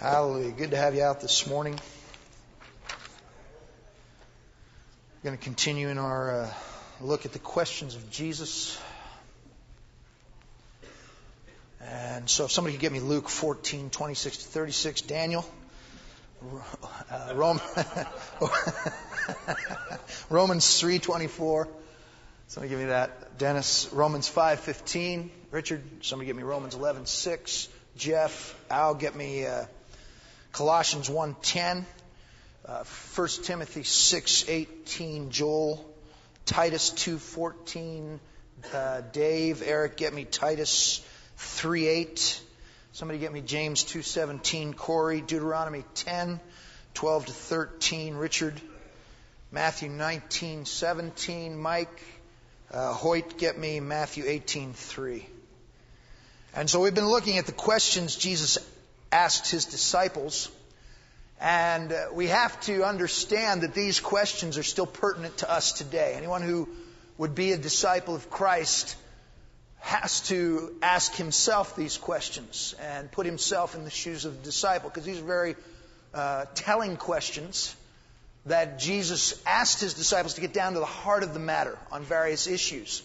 Hallelujah. Good to have you out this morning. We're going to continue in our uh, look at the questions of Jesus. And so if somebody could get me Luke 14, 26 to 36, Daniel, uh, Rome, Romans 3, 24. Somebody give me that. Dennis, Romans 5, 15. Richard, somebody give me Romans 11, 6. Jeff, Al, get me uh, Colossians 1.10, uh, 1 Timothy 6.18, Joel, Titus 2.14, uh, Dave, Eric, get me Titus 3.8, somebody get me James 2.17, Corey, Deuteronomy 10, 12 to 13, Richard, Matthew 19.17, Mike, uh, Hoyt, get me Matthew 18.3. And so we've been looking at the questions Jesus asked his disciples. And uh, we have to understand that these questions are still pertinent to us today. Anyone who would be a disciple of Christ has to ask himself these questions and put himself in the shoes of the disciple because these are very uh, telling questions that Jesus asked his disciples to get down to the heart of the matter on various issues.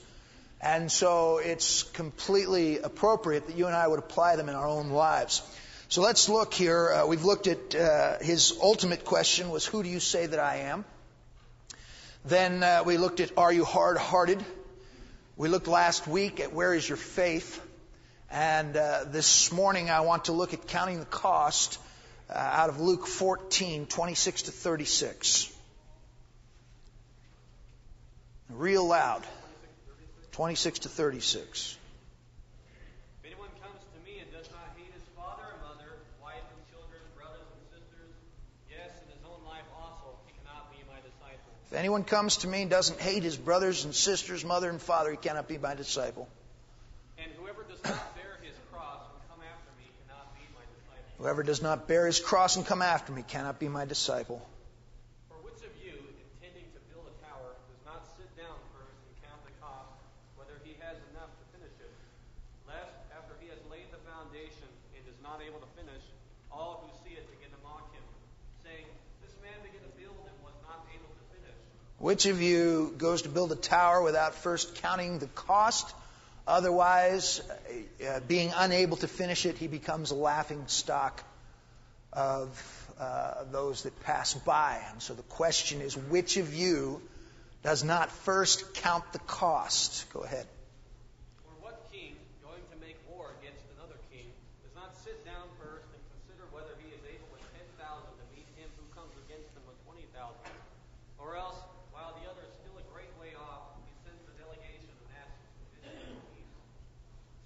And so it's completely appropriate that you and I would apply them in our own lives. So let's look here. Uh, we've looked at uh, his ultimate question was, Who do you say that I am? Then uh, we looked at, Are you hard hearted? We looked last week at Where is your faith? And uh, this morning I want to look at counting the cost uh, out of Luke 14, 26 to 36. Real loud. 26 to 36. If anyone comes to me and does not hate his father and mother, wife and children, brothers and sisters, yes, and his own life also, he cannot be my disciple. If anyone comes to me and doesn't hate his brothers and sisters, mother and father, he cannot be my disciple. And whoever does not bear his cross and come after me cannot be my disciple. Whoever does not bear his cross and come after me cannot be my disciple. For which of you, intending to build a tower, does not sit down first and count the cost, whether he has enough to finish it? Lest, after he has laid the foundation and is not able to finish, all who see it begin to mock him, saying, This man began to build and was not able to finish. Which of you goes to build a tower without first counting the cost? Otherwise, uh, being unable to finish it, he becomes a laughing stock of uh, those that pass by. And so the question is, which of you does not first count the cost? Go ahead. Or what king, going to make war against another king, does not sit down first and consider whether he is able with ten thousand to meet him who comes against him with twenty thousand? Or else, while the other is still a great way off, he sends a delegation and asks permission for peace.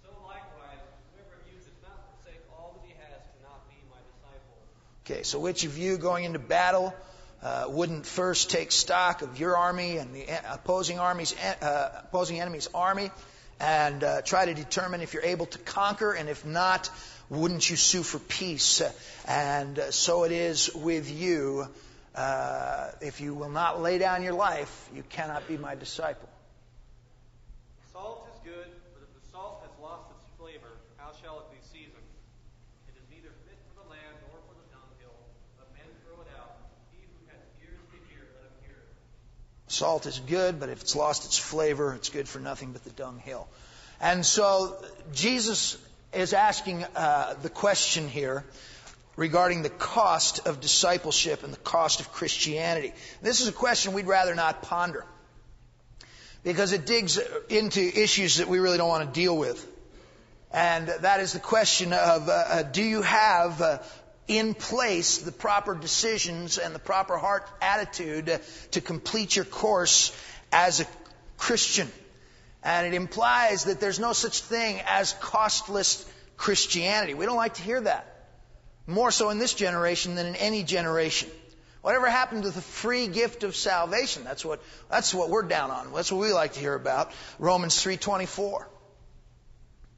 So likewise, whoever of you does not forsake all that he has cannot be my disciple. Okay, so which of you going into battle uh, wouldn't first take stock of your army and the opposing army's uh, opposing enemy's army and uh, try to determine if you're able to conquer, and if not, wouldn't you sue for peace? And uh, so it is with you. Uh, if you will not lay down your life, you cannot be my disciple. Salt is good, but if the salt has lost its flavor, how shall it be seasoned? It is neither fit for the land nor for the dunghill, but men throw it out. He who has ears to hear, let him hear it. Salt is good, but if it's lost its flavor, it's good for nothing but the dunghill. And so Jesus is asking uh, the question here regarding the cost of discipleship and the cost of Christianity. This is a question we'd rather not ponder because it digs into issues that we really don't want to deal with. And that is the question of uh, uh, do you have uh, in place the proper decisions and the proper heart attitude to complete your course as a Christian? And it implies that there's no such thing as costless Christianity. We don't like to hear that. More so in this generation than in any generation. Whatever happened to the free gift of salvation? That's what, that's what we're down on. That's what we like to hear about. Romans 3.24.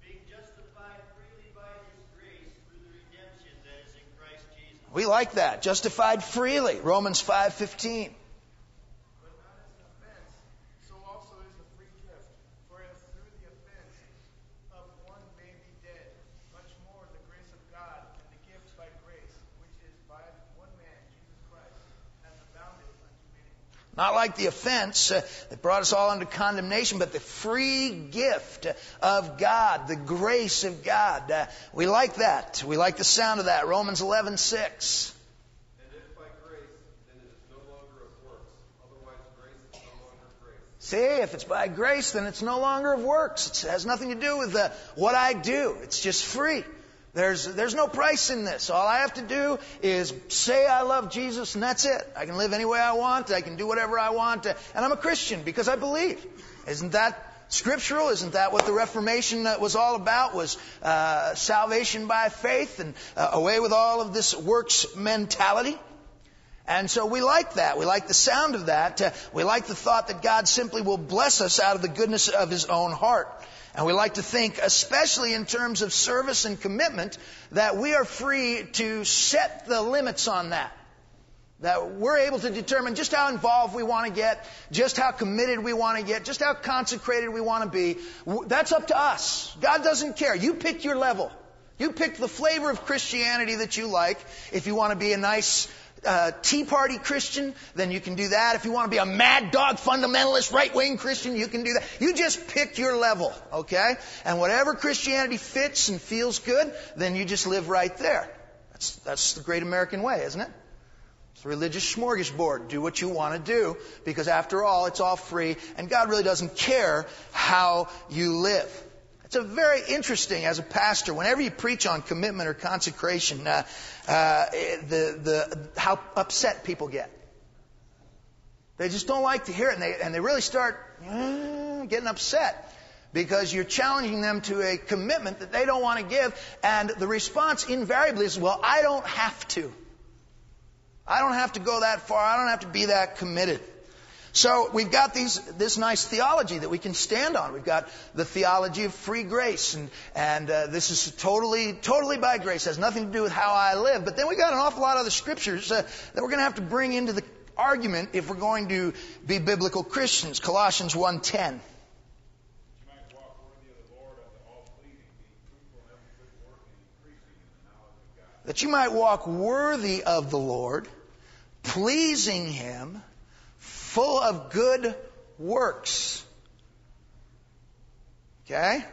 being justified freely by his grace through the redemption that is in Christ Jesus. We like that. Justified freely. Romans 5.15. But not as an offense, so also is the free gift. For if through the offense of one man be dead, much more the grace of God and the gift Not like the offense uh, that brought us all under condemnation, but the free gift of God, the grace of God. Uh, we like that. We like the sound of that. Romans 11, 6. And if by grace, then it is no longer of works. Otherwise, grace is no longer grace. See, if it's by grace, then it's no longer of works. It has nothing to do with uh, what I do. It's just free. There's, there's no price in this. All I have to do is say I love Jesus and that's it. I can live any way I want. I can do whatever I want. And I'm a Christian because I believe. Isn't that scriptural? Isn't that what the Reformation was all about? Was uh, salvation by faith and uh, away with all of this works mentality? And so we like that. We like the sound of that. Uh, we like the thought that God simply will bless us out of the goodness of His own heart. And we like to think, especially in terms of service and commitment, that we are free to set the limits on that. That we're able to determine just how involved we want to get, just how committed we want to get, just how consecrated we want to be. That's up to us. God doesn't care. You pick your level. You pick the flavor of Christianity that you like. If you want to be a nice uh, Tea Party Christian, then you can do that. If you want to be a mad dog fundamentalist right wing Christian, you can do that. You just pick your level, okay? And whatever Christianity fits and feels good, then you just live right there. That's, that's the great American way, isn't it? It's a religious smorgasbord. Do what you want to do, because after all, it's all free, and God really doesn't care how you live. It's a very interesting as a pastor. Whenever you preach on commitment or consecration, uh, uh, the the how upset people get. They just don't like to hear it, and they and they really start uh, getting upset because you're challenging them to a commitment that they don't want to give, and the response invariably is, "Well, I don't have to. I don't have to go that far. I don't have to be that committed." So we've got these, this nice theology that we can stand on. We've got the theology of free grace, and, and uh, this is totally, totally by grace. It has nothing to do with how I live. But then we've got an awful lot of other scriptures uh, that we're going to have to bring into the argument if we're going to be biblical Christians. Colossians 1.10. That you might walk worthy of the Lord, pleasing Him, full of good works. Okay?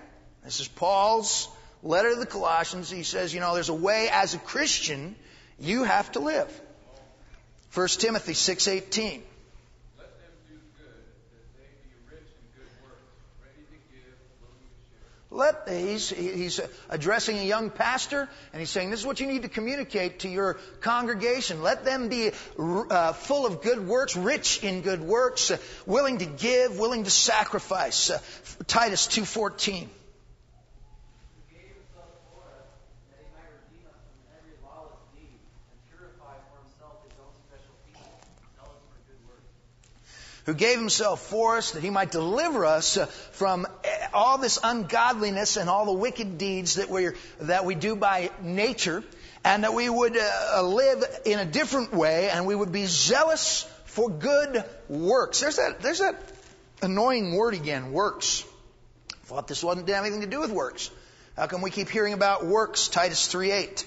This is Paul's letter to the Colossians. He says, you know, there's a way as a Christian you have to live. 1 Timothy 6:18. Let, he's, he's addressing a young pastor, and he's saying, This is what you need to communicate to your congregation. Let them be uh, full of good works, rich in good works, uh, willing to give, willing to sacrifice. Uh, Titus 2.14. who gave himself for us that he might deliver us uh, from uh, all this ungodliness and all the wicked deeds that we that we do by nature, and that we would uh, live in a different way, and we would be zealous for good works. There's that. There's that annoying word again. Works. I Thought this wasn't anything to do with works. How come we keep hearing about works? Titus three eight.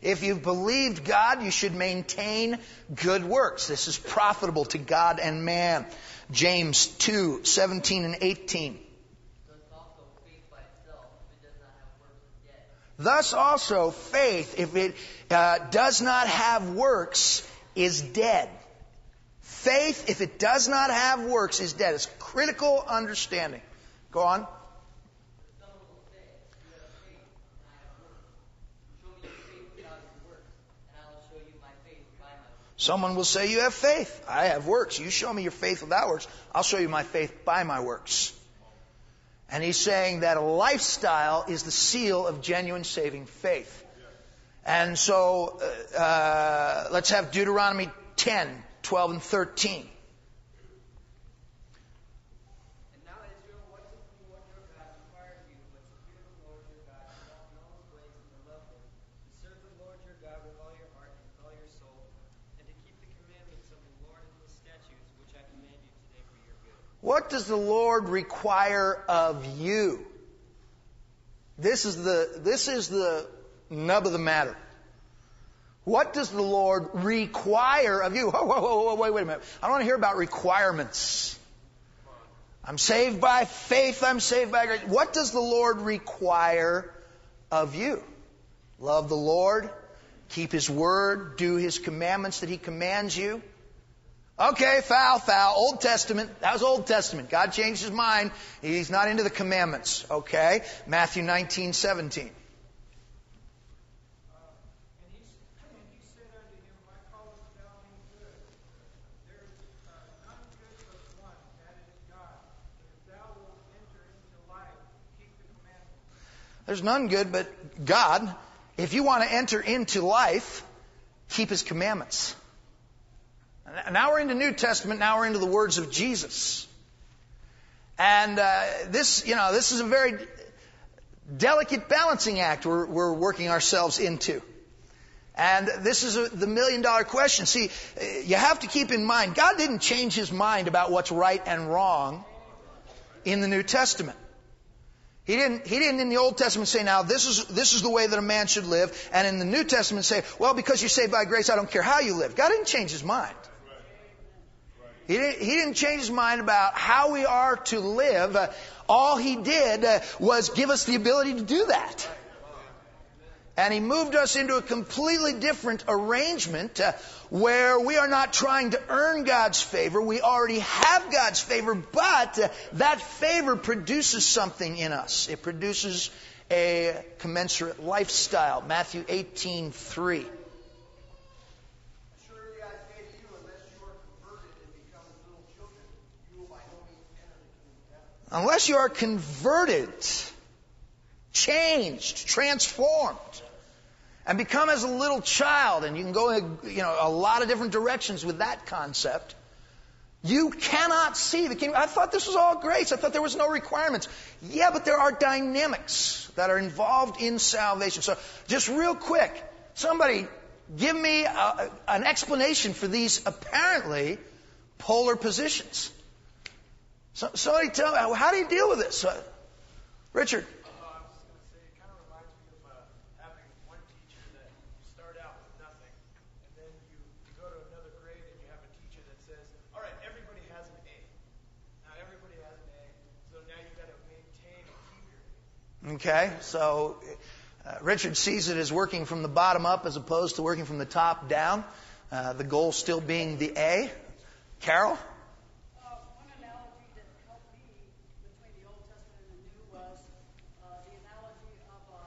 If you've believed God, you should maintain good works. This is profitable to God and man. James 2, 17 and 18. Thus also faith, if it uh, does not have works, is dead. Faith, if it does not have works, is dead. It's critical understanding. Go on. Someone will say, You have faith. I have works. You show me your faith without works. I'll show you my faith by my works. And he's saying that a lifestyle is the seal of genuine saving faith. And so uh, uh let's have Deuteronomy 10, 12, and 13. What does the Lord require of you? This is the, this is the nub of the matter. What does the Lord require of you? Whoa, whoa, whoa, whoa, wait, wait a minute. I don't want to hear about requirements. I'm saved by faith. I'm saved by grace. What does the Lord require of you? Love the Lord, keep His word, do His commandments that He commands you. Okay, foul, foul. Old Testament. That was Old Testament. God changed His mind. He's not into the commandments. Okay? Matthew 19, 17. And he, said unto him, Why callest thou me? There is uh, none good but one, that is God. If thou wilt enter into life, keep the commandments. There's none good but God. If you want to enter into life, keep His commandments. Now we're into the New Testament. Now we're into the words of Jesus. And uh, this, you know, this is a very delicate balancing act we're, we're working ourselves into. And this is a, the million dollar question. See, you have to keep in mind, God didn't change His mind about what's right and wrong in the New Testament. He didn't, he didn't in the Old Testament say, now this is, this is the way that a man should live. And in the New Testament say, well, because you're saved by grace, I don't care how you live. God didn't change his mind. He didn't, he didn't change his mind about how we are to live. Uh, all he did uh, was give us the ability to do that. And he moved us into a completely different arrangement uh, where we are not trying to earn God's favor. We already have God's favor, but that favor produces something in us. It produces a commensurate lifestyle. Matthew 18, 3. Surely I say to you, unless you are converted and become as little children, you will by no means enter the kingdom of heaven. Unless you are converted, changed, transformed, and become as a little child, and you can go you know a lot of different directions with that concept. You cannot see the kingdom. I thought this was all grace. I thought there was no requirements. Yeah, but there are dynamics that are involved in salvation. So, just real quick, somebody give me a, an explanation for these apparently polar positions. So, somebody tell me, how do you deal with this? Uh, Richard. Uh, I was just going to say, it kind of reminds me of having one teacher that you start out with nothing, and then you, you go to another grade and you have a teacher that says, all right, everybody has an A. Now everybody has an A, so now you've got to maintain and keep your A. Okay, so uh, Richard sees it as working from the bottom up as opposed to working from the top down. Uh, the goal still being the A. Carol? Uh, one analogy that helped me between the Old Testament and the New was uh, the analogy of a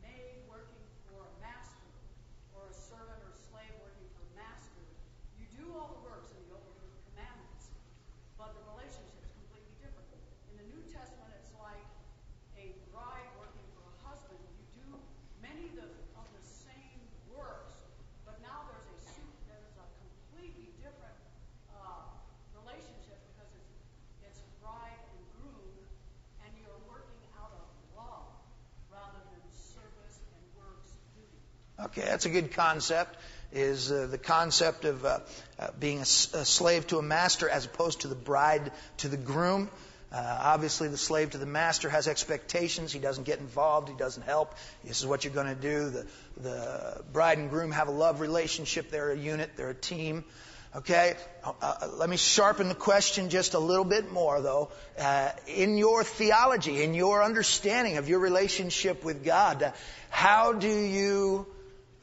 maid working for a master, or a servant or slave working for a master. You do all the works in the Old Commandments, but the relationship is completely different. In the New Testament, it's like a bride working for a husband. You do many of the, of the same works, but now there's a su- there's a completely different uh, relationship because it's it's bride and groom, and you're working out of love rather than service and works duty. Okay, that's a good concept. Is uh, the concept of uh, uh, being a, slave to a master as opposed to the bride to the groom. Uh, obviously, the slave to the master has expectations. He doesn't get involved. He doesn't help. This is what you're going to do. The, the bride and groom have a love relationship. They're a unit. They're a team. Okay, uh, uh, let me sharpen the question just a little bit more, though. Uh, in your theology, in your understanding of your relationship with God, how do you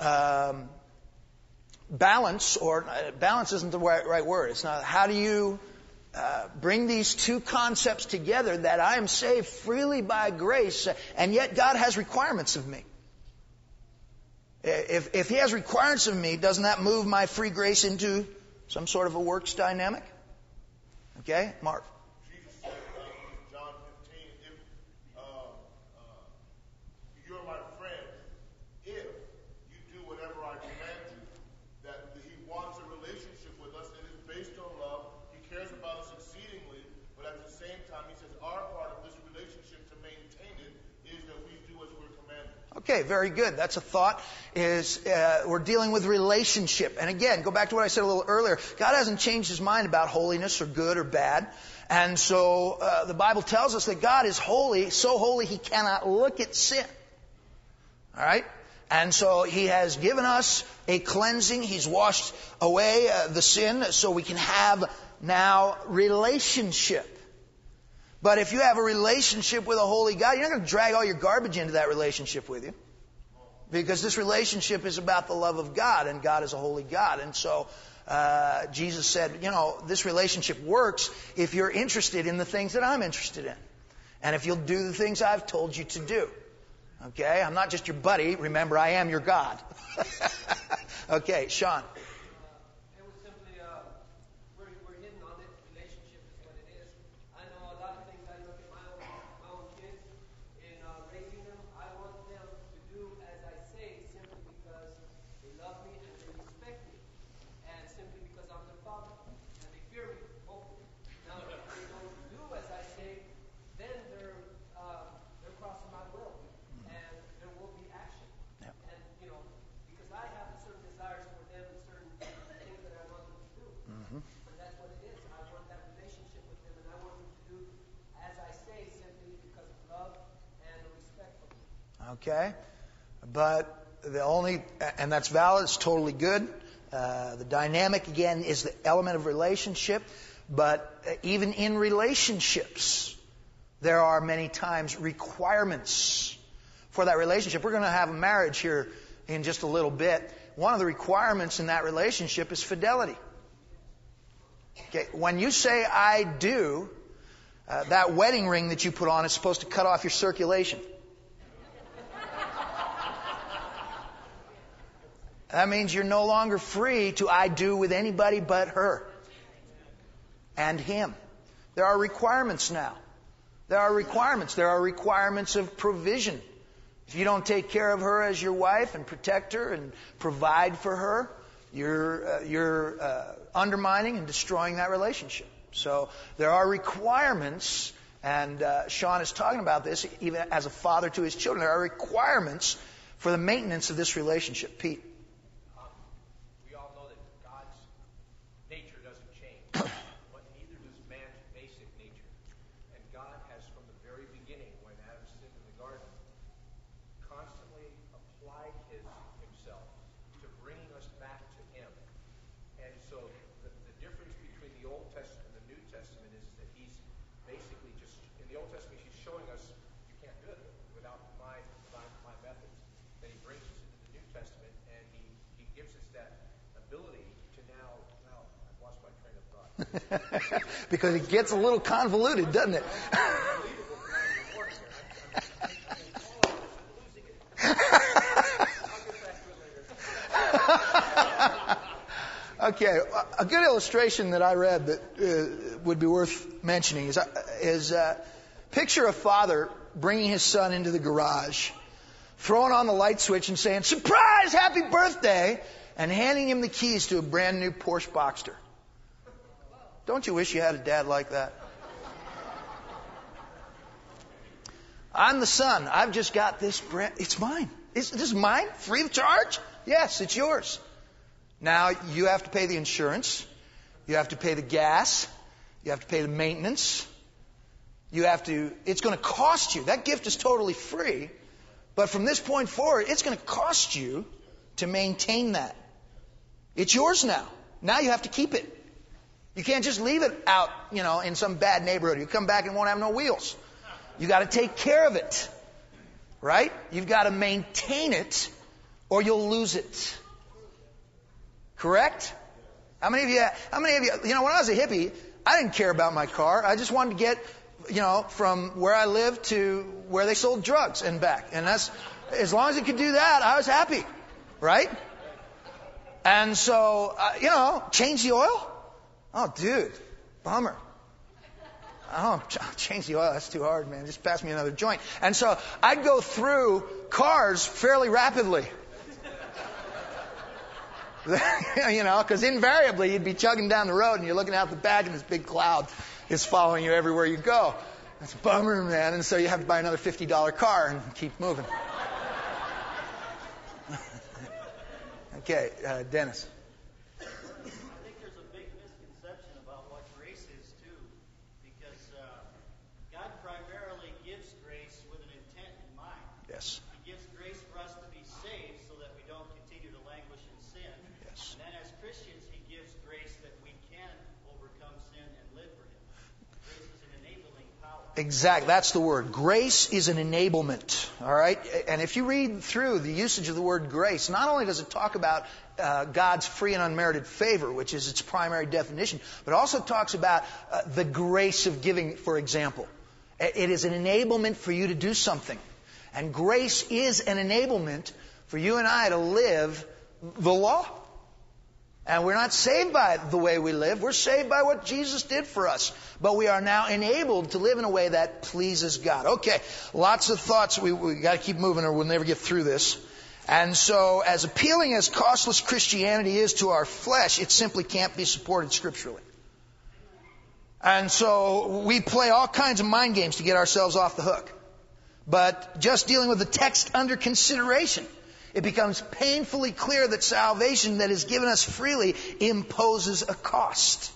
um, balance, or uh, balance isn't the right, right word. It's not. How do you uh, bring these two concepts together? That I am saved freely by grace, and yet God has requirements of me. If, if He has requirements of me, doesn't that move my free grace into some sort of a works dynamic? Okay, Mark. Jesus said uh, in John 15, if uh, uh, you're my friend, if you do whatever I command you, that he wants a relationship with us that is based on love. He cares about us exceedingly, but at the same time, he says our part of this relationship to maintain it is that we do as we're commanded. Okay, very good. That's a thought. Is uh, we're dealing with relationship, and again, go back to what I said a little earlier. God hasn't changed His mind about holiness or good or bad, and so uh, the Bible tells us that God is holy, so holy He cannot look at sin. All right, and so He has given us a cleansing. He's washed away uh, the sin, so we can have now relationship. But if you have a relationship with a holy God, you're not going to drag all your garbage into that relationship with you. Because this relationship is about the love of God, and God is a holy God. And so, uh, Jesus said, you know, this relationship works if you're interested in the things that I'm interested in. And if you'll do the things I've told you to do. Okay? I'm not just your buddy. Remember, I am your God. okay, Sean. It was simply, uh, we're, we're hidden on it. Relationship is what it is. I know a lot of things. I look at my own, my own kids in uh, raising them. I want them to do as I say simply because they love me and they respect me. And simply because I'm their father. And they fear me, hopefully. Now, if they don't do as I say, then they're, uh, they're crossing my will. And there will be action. Yep. And, you know, because I have certain desires for them and certain things that I want them to do. And that's what it is. I want that relationship with them, and I want them to do as I say simply because of love and respect for me. Okay? But the only, and that's valid, it's totally good. Uh, the dynamic, again, is the element of relationship. But uh, even in relationships, there are many times requirements for that relationship. We're going to have a marriage here in just a little bit. One of the requirements in that relationship is fidelity. Okay, when you say I do, uh, that wedding ring that you put on is supposed to cut off your circulation. That means you're no longer free to I do with anybody but her and him. There are requirements now. There are requirements. There are requirements of provision. If you don't take care of her as your wife and protect her and provide for her, you're, uh, you're uh, undermining and destroying that relationship. So there are requirements, and uh, Sean is talking about this even as a father to his children. There are requirements for the maintenance of this relationship. Pete. We all know that God's nature doesn't change, but neither does man's basic nature. And God has, from the very beginning, when Adam sinned in the garden, constantly applied his, himself to bringing us back to him. And so the, the difference between the Old Testament and the New Testament is that he's basically just, in the Old Testament, he's showing us you can't do it without my, my, my methods. Then he brings us into the New Testament and he, he gives us that ability to now, now, I've lost my train of thought. because it gets a little convoluted, doesn't it? okay, a good illustration that I read that uh, would be worth mentioning is, is uh, picture a father bringing his son into the garage, throwing on the light switch and saying, "Surprise! Happy birthday!" And handing him the keys to a brand new Porsche Boxster. Don't you wish you had a dad like that? I'm the son. I've just got this brand. It's mine. Is this is mine? Free of charge? Yes, it's yours. Now you have to pay the insurance. You have to pay the gas. You have to pay the maintenance. You have to, it's going to cost you. That gift is totally free. But from this point forward, it's going to cost you to maintain that. It's yours now. Now you have to keep it. You can't just leave it out, you know, in some bad neighborhood. You come back and won't have no wheels. You got to take care of it. Right? You've got to maintain it or you'll lose it. Correct? How many of you, how many of you, you know, when I was a hippie, I didn't care about my car. I just wanted to get, you know, from where I lived to where they sold drugs and back. And that's, as long as it could do that, I was happy. Right? And so, uh, you know, change the oil? Oh, dude, bummer. Oh, change the oil. That's too hard, man. Just pass me another joint. And so I'd go through cars fairly rapidly. you know, because invariably you'd be chugging down the road and you're looking out the back and this big cloud is following you everywhere you go. That's a bummer, man. And so you have to buy another $50 car and keep moving. Okay, uh, Dennis. I think there's a big misconception about what grace is too, because uh, God primarily gives grace with an intent in mind. Yes. He gives grace for us to be saved so that we don't continue to languish in sin. Yes. And then as Christians, He gives grace that we can overcome sin and live for Him. Grace is an enabling power. Exactly. That's the word. Grace is an enablement. All right. And if you read through the usage of the word grace, not only does it talk about uh, God's free and unmerited favor, which is its primary definition, but also talks about uh, the grace of giving, for example. It is an enablement for you to do something. And grace is an enablement for you and I to live the law. And we're not saved by the way we live. We're saved by what Jesus did for us. But we are now enabled to live in a way that pleases God. Okay, lots of thoughts. We, we got to keep moving or we'll never get through this. And so, as appealing as costless Christianity is to our flesh, it simply can't be supported scripturally. And so, we play all kinds of mind games to get ourselves off the hook. But just dealing with the text under consideration, it becomes painfully clear that salvation that is given us freely imposes a cost.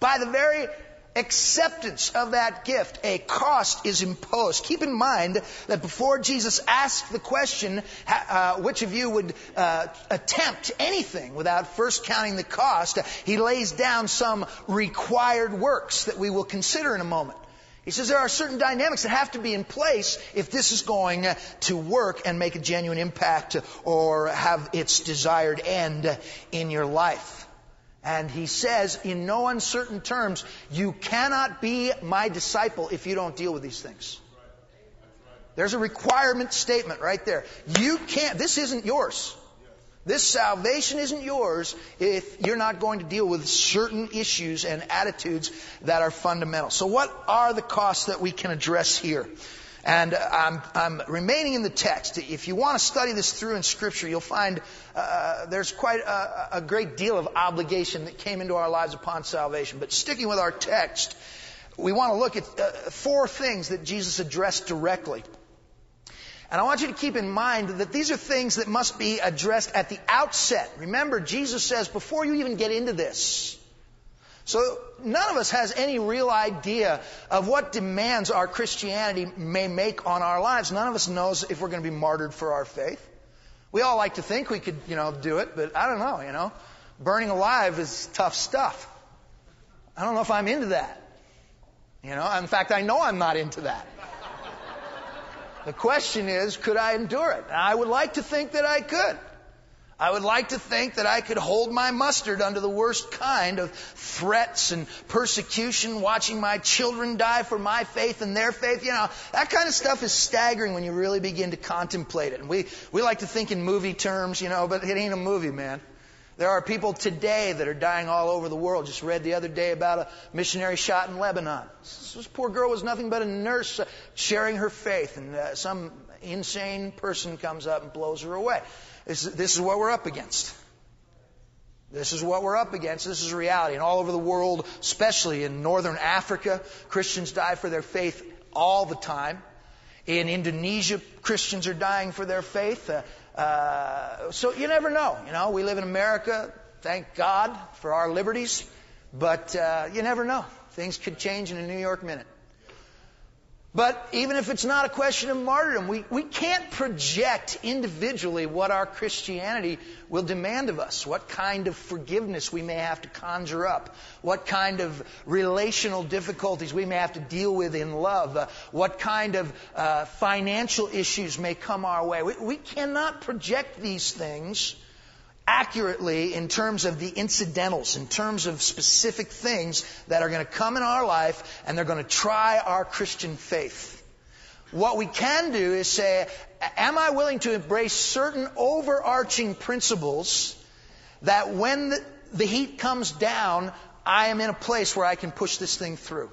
By the very acceptance of that gift, a cost is imposed. Keep in mind that before Jesus asked the question, uh, which of you would uh, attempt anything without first counting the cost, he lays down some required works that we will consider in a moment. He says there are certain dynamics that have to be in place if this is going to work and make a genuine impact or have its desired end in your life. And he says, in no uncertain terms, you cannot be my disciple if you don't deal with these things. There's a requirement statement right there. You can't, this isn't yours. This salvation isn't yours if you're not going to deal with certain issues and attitudes that are fundamental. So what are the costs that we can address here? And I'm, I'm remaining in the text. If you want to study this through in Scripture, you'll find uh, there's quite a, a great deal of obligation that came into our lives upon salvation. But sticking with our text, we want to look at uh, four things that Jesus addressed directly. And I want you to keep in mind that these are things that must be addressed at the outset. Remember, Jesus says, before you even get into this. So none of us has any real idea of what demands our Christianity may make on our lives. None of us knows if we're going to be martyred for our faith. We all like to think we could, you know, do it, but I don't know, you know. Burning alive is tough stuff. I don't know if I'm into that. You know, in fact, I know I'm not into that. The question is, could I endure it? I would like to think that I could. I would like to think that I could hold my mustard under the worst kind of threats and persecution, watching my children die for my faith and their faith. You know, that kind of stuff is staggering when you really begin to contemplate it. And we, we like to think in movie terms, you know, but it ain't a movie, man. There are people today that are dying all over the world. Just read the other day about a missionary shot in Lebanon. This poor girl was nothing but a nurse sharing her faith, and uh, some insane person comes up and blows her away. This, this is what we're up against. This is what we're up against. This is reality. And all over the world, especially in northern Africa, Christians die for their faith all the time. In Indonesia, Christians are dying for their faith. Uh, uh, so you never know. You know, we live in America. Thank God for our liberties. But uh, you never know. Things could change in a New York minute. But even if it's not a question of martyrdom, we, we can't project individually what our Christianity will demand of us, what kind of forgiveness we may have to conjure up, what kind of relational difficulties we may have to deal with in love, uh, what kind of uh, financial issues may come our way. We, we cannot project these things accurately in terms of the incidentals, in terms of specific things that are going to come in our life and they're going to try our Christian faith. What we can do is say, am I willing to embrace certain overarching principles that when the, the heat comes down, I am in a place where I can push this thing through?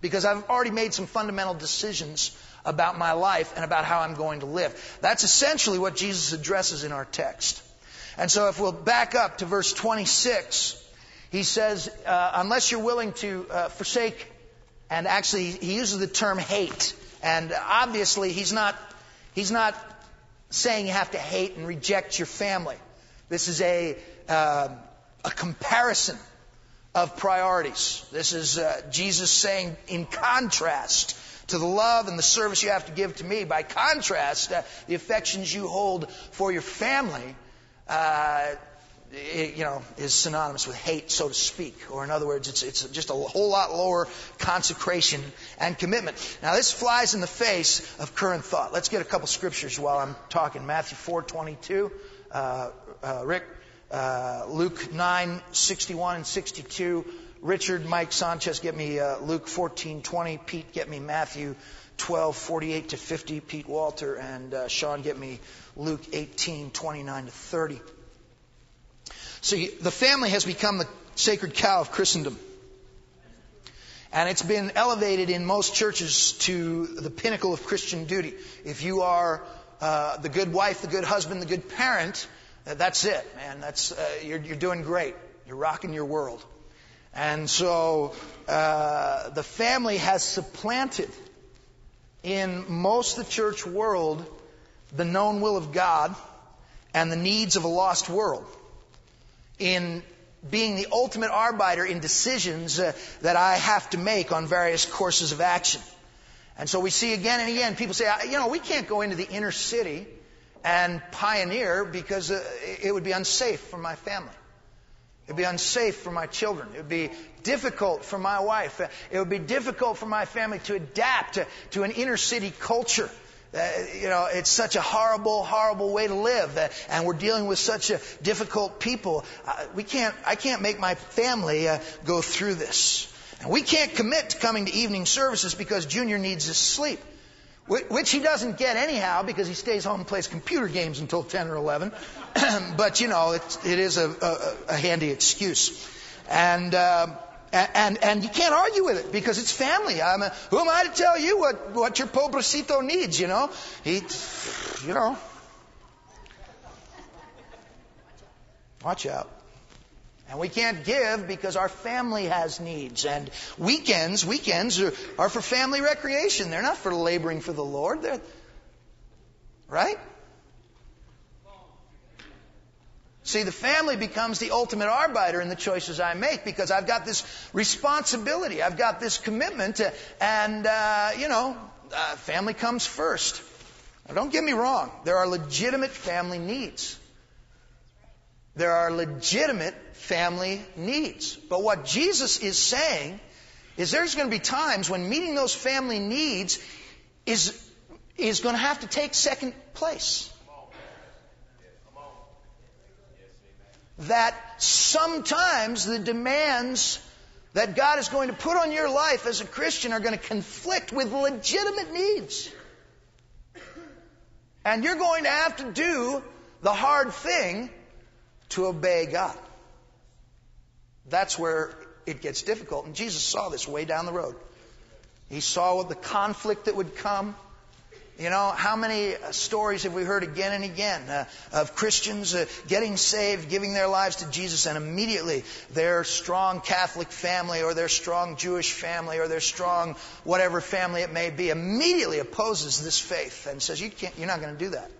Because I've already made some fundamental decisions about my life and about how I'm going to live. That's essentially what Jesus addresses in our text. And so if we'll back up to verse 26, he says, uh, unless you're willing to uh, forsake, and actually he uses the term hate. And obviously he's not, he's not saying you have to hate and reject your family. This is a, uh, a comparison of priorities. This is uh, Jesus saying, in contrast to the love and the service you have to give to me, by contrast, uh, the affections you hold for your family, uh, it, you know, is synonymous with hate, so to speak. Or in other words, it's, it's just a whole lot lower consecration and commitment. Now, this flies in the face of current thought. Let's get a couple scriptures while I'm talking. Matthew 4:22. Uh, uh, Rick, uh, Luke 9:61 and 62. Richard, Mike Sanchez, get me uh, Luke 14:20. Pete, get me Matthew 12:48 to 50. Pete Walter and uh, Sean, get me Luke 18:29 to 30. See, the family has become the sacred cow of Christendom. And it's been elevated in most churches to the pinnacle of Christian duty. If you are uh, the good wife, the good husband, the good parent, uh, that's it, man. That's uh, you're, you're doing great. You're rocking your world. And so uh, the family has supplanted in most of the church world the known will of God and the needs of a lost world in being the ultimate arbiter in decisions uh, that I have to make on various courses of action. And so we see again and again people say, you know, we can't go into the inner city and pioneer because uh, it would be unsafe for my family. It would be unsafe for my children. It would be difficult for my wife. It would be difficult for my family to adapt to, to an inner city culture. Uh, you know, it's such a horrible, horrible way to live, and we're dealing with such a difficult people. Uh, we can't, I can't make my family uh, go through this. And we can't commit to coming to evening services because Junior needs his sleep, which he doesn't get anyhow because he stays home and plays computer games until 10 or 11. but you know, it, it is a, a, a handy excuse. And, uh, and, and you can't argue with it because it's family. I'm a, who am I to tell you what, what your pobrecito needs, you know? He, you know. Watch out. And we can't give because our family has needs. And weekends, weekends are, are for family recreation. They're not for laboring for the Lord. They're, right? See, the family becomes the ultimate arbiter in the choices I make because I've got this responsibility, I've got this commitment, to, and, uh, you know, uh, family comes first. Now, don't get me wrong, there are legitimate family needs. There are legitimate family needs. But what Jesus is saying is there's going to be times when meeting those family needs is, is going to have to take second place. That sometimes the demands that God is going to put on your life as a Christian are going to conflict with legitimate needs. And you're going to have to do the hard thing to obey God. That's where it gets difficult. And Jesus saw this way down the road. He saw the conflict that would come. You know, how many stories have we heard again and again uh, of Christians uh, getting saved, giving their lives to Jesus, and immediately their strong Catholic family or their strong Jewish family or their strong whatever family it may be immediately opposes this faith and says, you can't, You're not going to do that.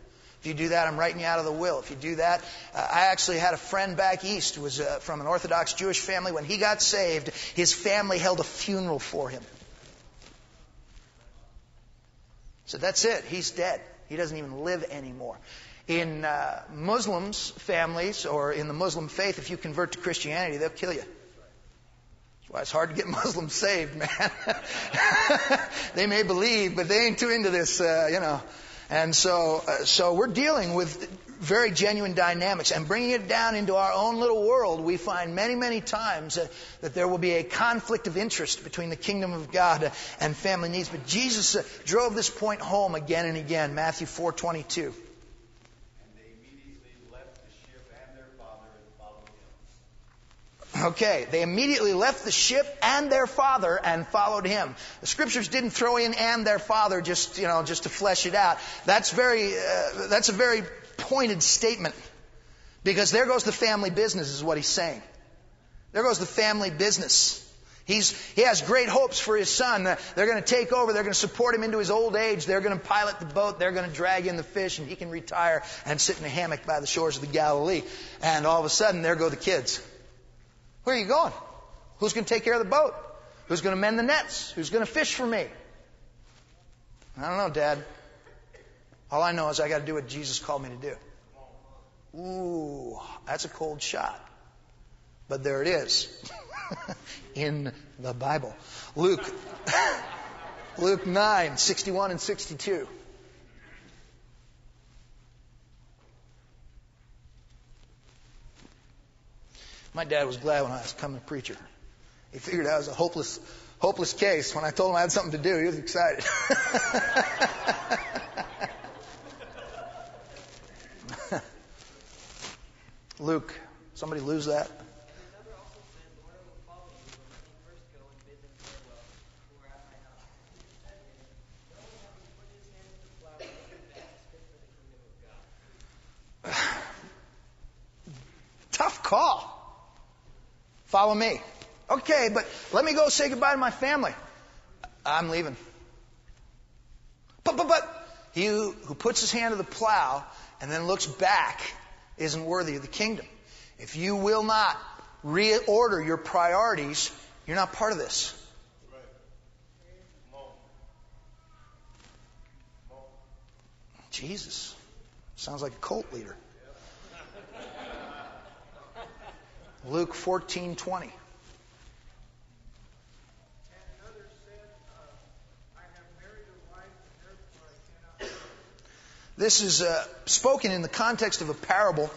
If you do that, I'm writing you out of the will. If you do that, uh, I actually had a friend back east who was uh, from an Orthodox Jewish family. When he got saved, his family held a funeral for him. So that's it. He's dead. He doesn't even live anymore. In uh, Muslims' families or in the Muslim faith, if you convert to Christianity, they'll kill you. That's why it's hard to get Muslims saved, man. they may believe, but they ain't too into this, uh, you know. And so, uh, so we're dealing with very genuine dynamics. And bringing it down into our own little world, we find many, many times uh, that there will be a conflict of interest between the kingdom of God and family needs. But Jesus uh, drove this point home again and again. Matthew 4:22. Okay, they immediately left the ship and their father and followed him. The scriptures didn't throw in and their father just, you know, just to flesh it out. That's very, uh, that's a very pointed statement. Because there goes the family business, is what he's saying. There goes the family business. He's, he has great hopes for his son. They're going to take over. They're going to support him into his old age. They're going to pilot the boat. They're going to drag in the fish, and he can retire and sit in a hammock by the shores of the Galilee. And all of a sudden, there go the kids. Where are you going? Who's going to take care of the boat? Who's going to mend the nets? Who's going to fish for me? I don't know, Dad. All I know is I got to do what Jesus called me to do. Ooh, that's a cold shot. But there it is. in the Bible. Luke, Luke 9, 61 and 62. My dad was glad when I was coming a preacher. He figured I was a hopeless, hopeless case. When I told him I had something to do, he was excited. Luke, somebody lose that? Tough call. Follow me. Okay, but let me go say goodbye to my family. I'm leaving. But, but, but, he who, puts his hand to the plow and then looks back isn't worthy of the kingdom. If you will not reorder your priorities, you're not part of this. Jesus. Sounds like a cult leader. Luke 14:20. This is uh, spoken in the context of a parable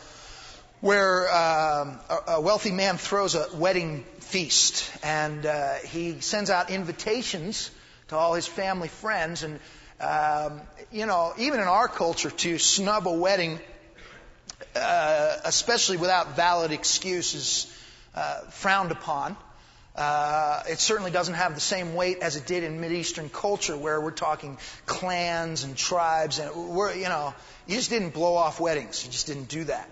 where um, a, wealthy man throws a wedding feast and uh, he sends out invitations to all his family friends and um, you know even in our culture to snub a wedding uh, especially without valid excuses, uh, frowned upon. Uh, it certainly doesn't have the same weight as it did in Mideastern culture, where we're talking clans and tribes, and we're, you know, you just didn't blow off weddings. You just didn't do that.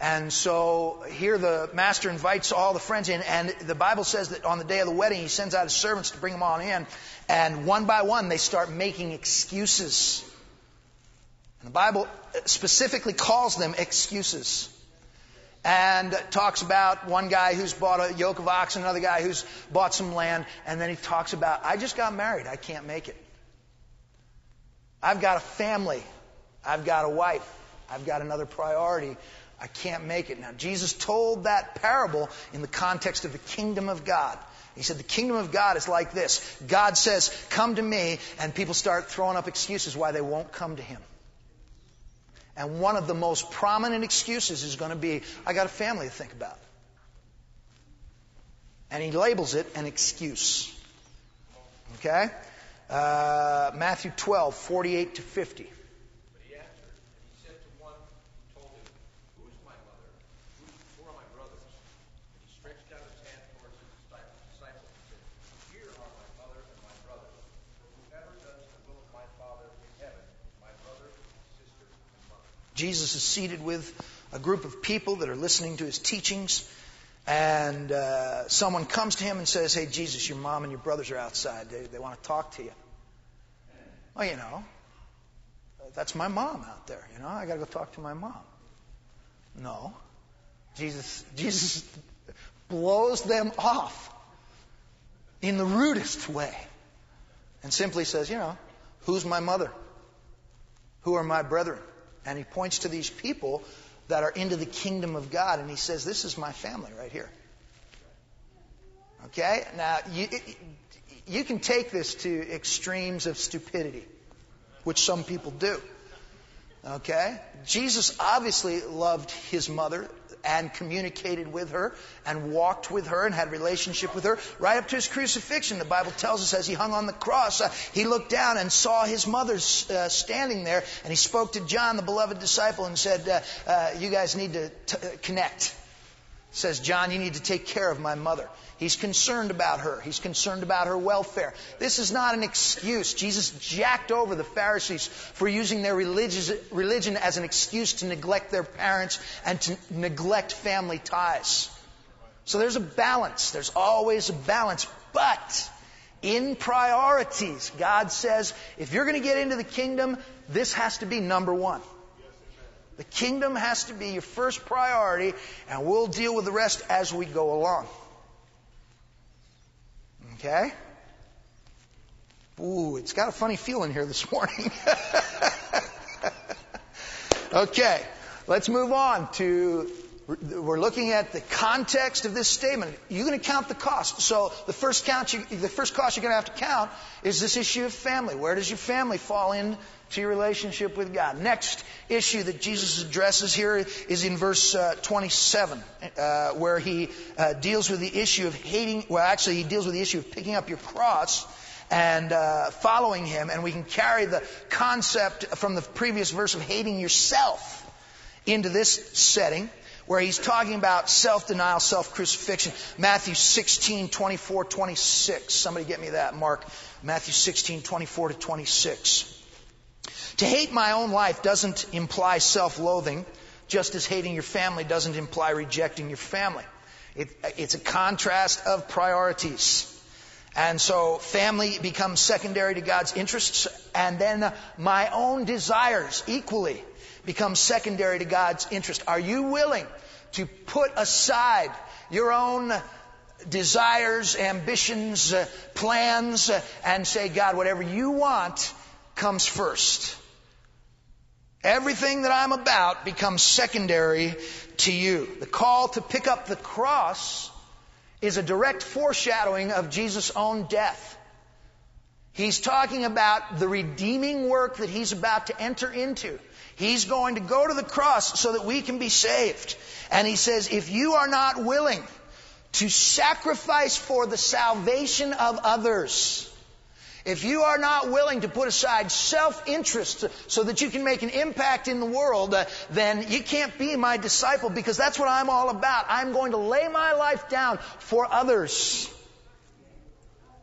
And so here the master invites all the friends in, and the Bible says that on the day of the wedding, he sends out his servants to bring them all in, and one by one they start making excuses And the Bible specifically calls them excuses. And talks about one guy who's bought a yoke of oxen, another guy who's bought some land, and then he talks about, I just got married, I can't make it. I've got a family, I've got a wife, I've got another priority, I can't make it. Now, Jesus told that parable in the context of the kingdom of God. He said, The kingdom of God is like this God says, Come to me, and people start throwing up excuses why they won't come to Him. And one of the most prominent excuses is going to be, I got a family to think about. And he labels it an excuse. Okay? Uh, Matthew 12, 48 to 50. Jesus is seated with a group of people that are listening to his teachings, and uh, someone comes to him and says, Hey, Jesus, your mom and your brothers are outside. They, they want to talk to you. Well, you know, that's my mom out there. You know, I got to go talk to my mom. No. Jesus, Jesus blows them off in the rudest way and simply says, You know, who's my mother? Who are my brethren? And he points to these people that are into the kingdom of God, and he says, This is my family right here. Okay? Now, you, you can take this to extremes of stupidity, which some people do. Okay? Jesus obviously loved his mother and communicated with her and walked with her and had relationship with her right up to his crucifixion. The Bible tells us as he hung on the cross, uh, he looked down and saw his mother uh, standing there, and he spoke to John, the beloved disciple, and said, uh, uh "You guys need to t- uh, connect." Says John, you need to take care of my mother. He's concerned about her. He's concerned about her welfare. This is not an excuse. Jesus jacked over the Pharisees for using their religion as an excuse to neglect their parents and to neglect family ties. So there's a balance. There's always a balance. But in priorities, God says, if you're going to get into the kingdom, this has to be number one. The kingdom has to be your first priority, and we'll deal with the rest as we go along. Okay? Ooh, it's got a funny feeling here this morning. okay, let's move on to. We're looking at the context of this statement. You're going to count the cost. So the first count, you, the first cost you're going to have to count is this issue of family. Where does your family fall into your relationship with God? Next issue that Jesus addresses here is in verse uh, 27, uh, where he uh, deals with the issue of hating. Well, actually, he deals with the issue of picking up your cross and uh, following him, and we can carry the concept from the previous verse of hating yourself into this setting where he's talking about self-denial, self-crucifixion. Matthew 16, 24, 26. Somebody get me that, Mark. Matthew 16, 24 to 26. To hate my own life doesn't imply self-loathing, just as hating your family doesn't imply rejecting your family. It, it's a contrast of priorities. And so family becomes secondary to God's interests, and then my own desires equally become secondary to God's interest. Are you willing to put aside your own desires, ambitions, plans, and say, God, whatever you want comes first? Everything that I'm about becomes secondary to you. The call to pick up the cross is a direct foreshadowing of Jesus' own death. He's talking about the redeeming work that he's about to enter into. He's going to go to the cross so that we can be saved. And he says, if you are not willing to sacrifice for the salvation of others, if you are not willing to put aside self-interest so that you can make an impact in the world, uh, then you can't be my disciple because that's what I'm all about. I'm going to lay my life down for others.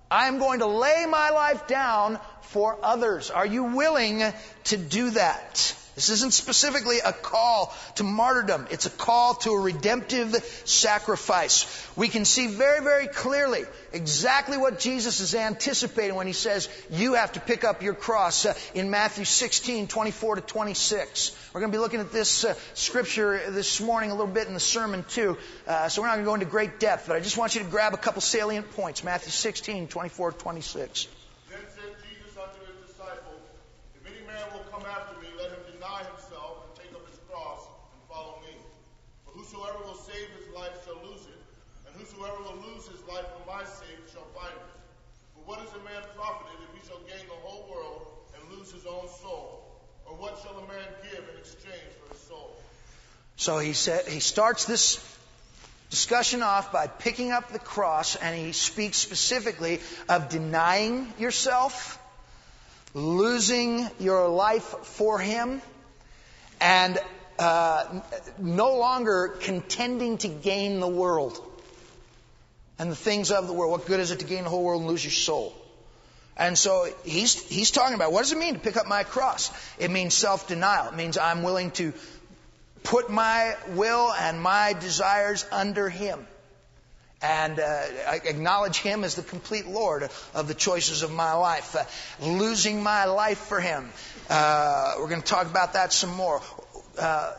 I'm going to lay my life down for others. Are you willing to do that? This isn't specifically a call to martyrdom. It's a call to a redemptive sacrifice. We can see very, very clearly exactly what Jesus is anticipating when he says, you have to pick up your cross uh, in Matthew 16, 24 to 26. We're going to be looking at this uh, scripture this morning a little bit in the sermon too. Uh, so we're not going to go into great depth, but I just want you to grab a couple salient points. Matthew 16, 24 to 26. Then said Jesus unto his disciples, If any man will come after me, let him deny himself and take up his cross and follow me. For whosoever will save his life shall lose it, and whosoever will lose his life for my sake shall find it. For what is a man profited if he shall gain the whole world and lose own soul? Or what shall a man give in exchange for his soul? So he said he starts this discussion off by picking up the cross and he speaks specifically of denying yourself, losing your life for him, and uh, no longer contending to gain the world and the things of the world. What good is it to gain the whole world and lose your soul? And so he's, he's talking about what does it mean to pick up my cross? It means self denial. It means I'm willing to put my will and my desires under Him and uh, acknowledge Him as the complete Lord of the choices of my life. Uh, losing my life for Him. Uh, we're going to talk about that some more. Uh,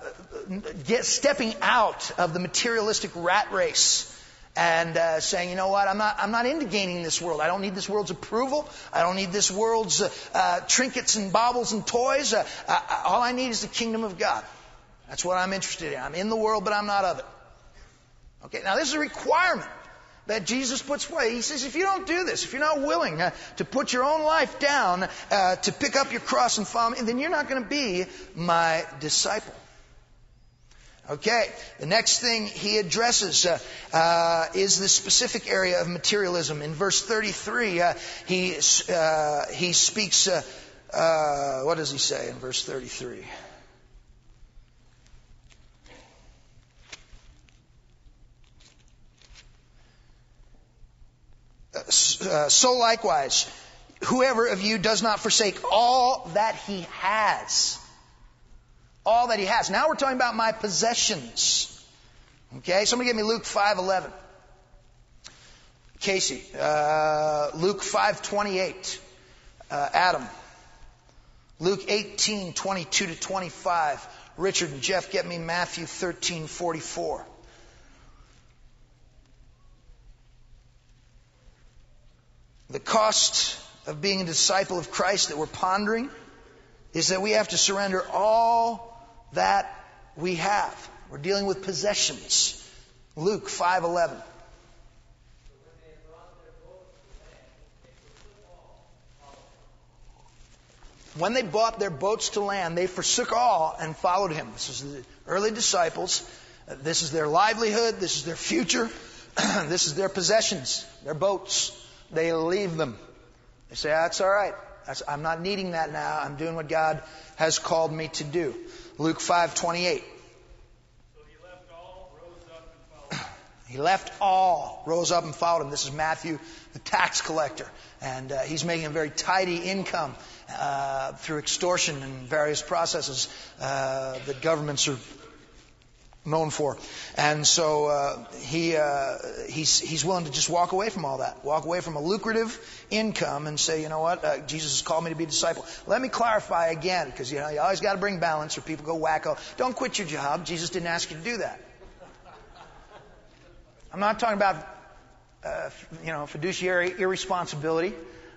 get stepping out of the materialistic rat race and uh, saying, you know what, I'm not, I'm not into gaining this world. I don't need this world's approval. I don't need this world's uh, uh, trinkets and baubles and toys. Uh, uh, all I need is the kingdom of God. That's what I'm interested in. I'm in the world, but I'm not of it. Okay, now this is a requirement that Jesus puts forth. He says, if you don't do this, if you're not willing uh, to put your own life down, to pick up your cross and follow me, then you're not going to be my disciple. Okay, the next thing he addresses uh, uh, is the specific area of materialism. In verse 33, uh, he, uh, he speaks, uh, uh, what does he say in verse 33? Uh, so likewise, whoever of you does not forsake all that he has, all that he has. Now we're talking about my possessions. Okay, somebody give me Luke 5:11. Casey, uh, Luke 5:28, uh, Adam. Luke 18:22 to 25. Richard and Jeff, get me Matthew 13:44. The cost of being a disciple of Christ that we're pondering is that we have to surrender all that we have. We're dealing with possessions. Luke 5:11. When they bought their boats to land, they forsook all and followed him. This is the early disciples. This is their livelihood. This is their future. this is their possessions, their boats. They leave them. They say, ah, That's all right. I'm not needing that now. I'm doing what God has called me to do. Luke 5 28. He left all, rose up and followed him. This is Matthew, the tax collector. And uh, he's making a very tidy income uh, through extortion and various processes uh, that governments are known for. And so uh, he uh, he's he's willing to just walk away from all that, walk away from a lucrative income, and say, you know what, uh, Jesus has called me to be a disciple. Let me clarify again, because you know you always got to bring balance, or people go wacko. Don't quit your job. Jesus didn't ask you to do that. I'm not talking about uh, you know fiduciary irresponsibility.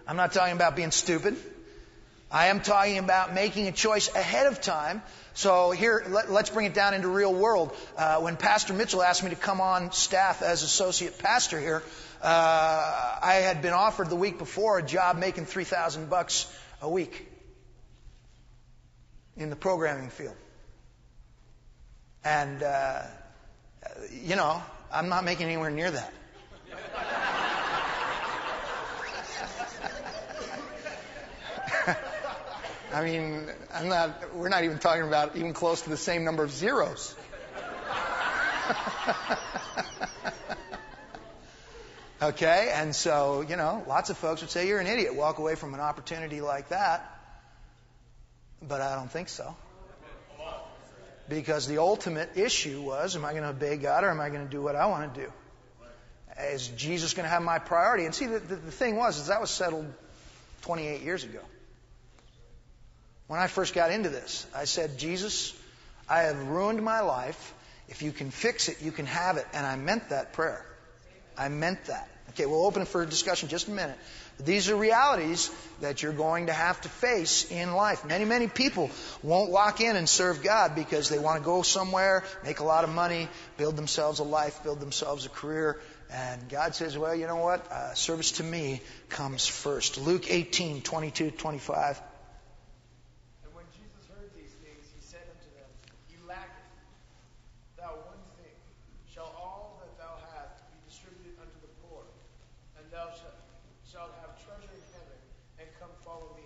I'm not talking about being stupid. I am talking about making a choice ahead of time. So here, let, us bring it down into real world. Uh, when Pastor Mitchell asked me to come on staff as associate pastor here, uh, I had been offered the week before a job making three thousand bucks a week in the programming field, and uh, you know, I'm not making anywhere near that. I mean, I'm not, we're not even talking about even close to the same number of zeros. okay, and so, you know, lots of folks would say you're an idiot. Walk away from an opportunity like that. But I don't think so. Because the ultimate issue was am I going to obey God or am I going to do what I want to do? Is Jesus going to have my priority? And see, the, the, the thing was, is that was settled 28 years ago. When I first got into this, I said, Jesus, I have ruined my life. If you can fix it, you can have it. And I meant that prayer. I meant that. Okay, we'll open it for discussion just a minute. These are realities that you're going to have to face in life. Many, many people won't walk in and serve God because they want to go somewhere, make a lot of money, build themselves a life, build themselves a career. And God says, well, you know what? Uh, service to me comes first. Luke 18, 22, 25. And when Jesus heard these things, he said unto them, Ye lacketh thou one thing. Shall all that thou hast be distributed unto the poor? And thou shalt, have treasure in heaven, and come follow me.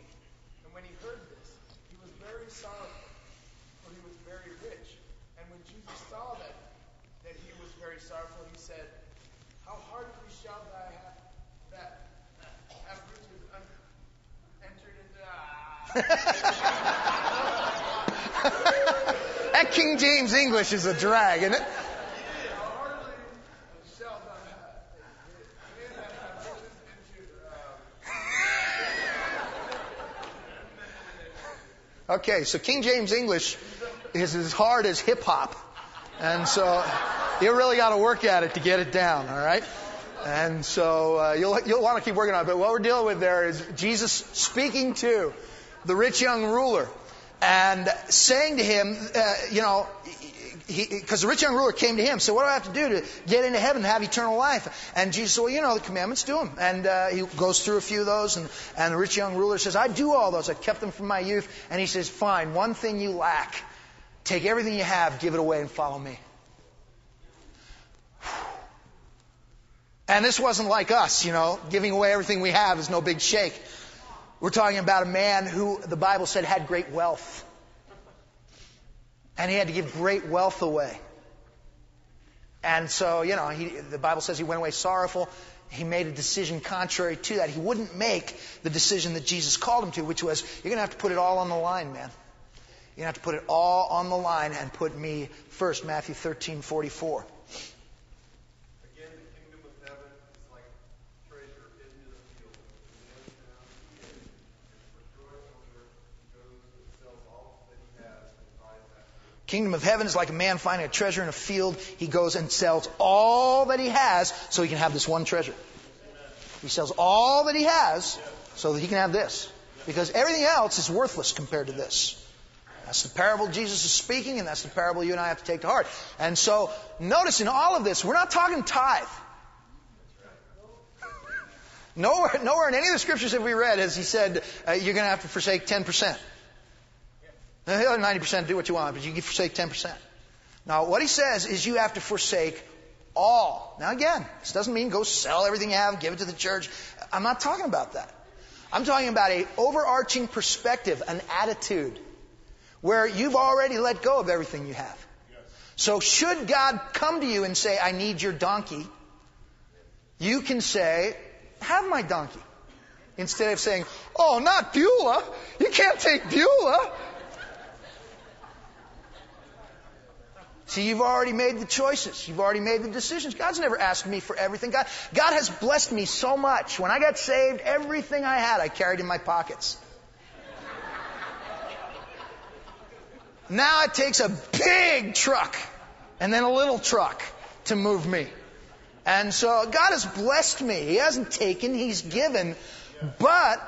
And when he heard this, he was very sorrowful, for he was very rich. And when Jesus saw that, that he was very sorrowful, he said, How hardly shall thy have that have riches un- entered into that uh, King James English is a drag, isn't it? Okay, so King James English is as hard as hip hop. And so you really got to work at it to get it down, all right? And so uh, you'll, you'll want to keep working on it. But what we're dealing with there is Jesus speaking to the rich young ruler and saying to him, uh, you know, because the rich young ruler came to him, said, "What do I have to do to get into heaven and have eternal life?" And Jesus said, "Well, you know the commandments, do them." And uh, he goes through a few of those, and, and the rich young ruler says, "I do all those. I kept them from my youth." And he says, "Fine. One thing you lack: take everything you have, give it away, and follow me." And this wasn't like us, you know, giving away everything we have is no big shake. We're talking about a man who the Bible said had great wealth. And he had to give great wealth away. And so, you know, he, the Bible says he went away sorrowful. He made a decision contrary to that. He wouldn't make the decision that Jesus called him to, which was, you're going to have to put it all on the line, man. You're going to have to put it all on the line and put me first. Matthew 13, 44. Again, the kingdom of heaven is like Kingdom of heaven is like a man finding a treasure in a field. He goes and sells all that he has so he can have this one treasure. He sells all that he has so that he can have this. Because everything else is worthless compared to this. That's the parable Jesus is speaking, and that's the parable you and I have to take to heart. And so, notice in all of this, we're not talking tithe. Nowhere, nowhere in any of the scriptures that we read has he said uh, you're going to have to forsake 10%. The other 90% do what you want, but you forsake 10%. Now, what he says is you have to forsake all. Now, again, this doesn't mean go sell everything you have, give it to the church. I'm not talking about that. I'm talking about a overarching perspective, an attitude, where you've already let go of everything you have. So, should God come to you and say, I need your donkey, you can say, Have my donkey. Instead of saying, Oh, not Beulah. You can't take Beulah. See, you've already made the choices. You've already made the decisions. God's never asked me for everything. God, God has blessed me so much. When I got saved, everything I had I carried in my pockets. Now it takes a big truck and then a little truck to move me. And so God has blessed me. He hasn't taken, He's given. But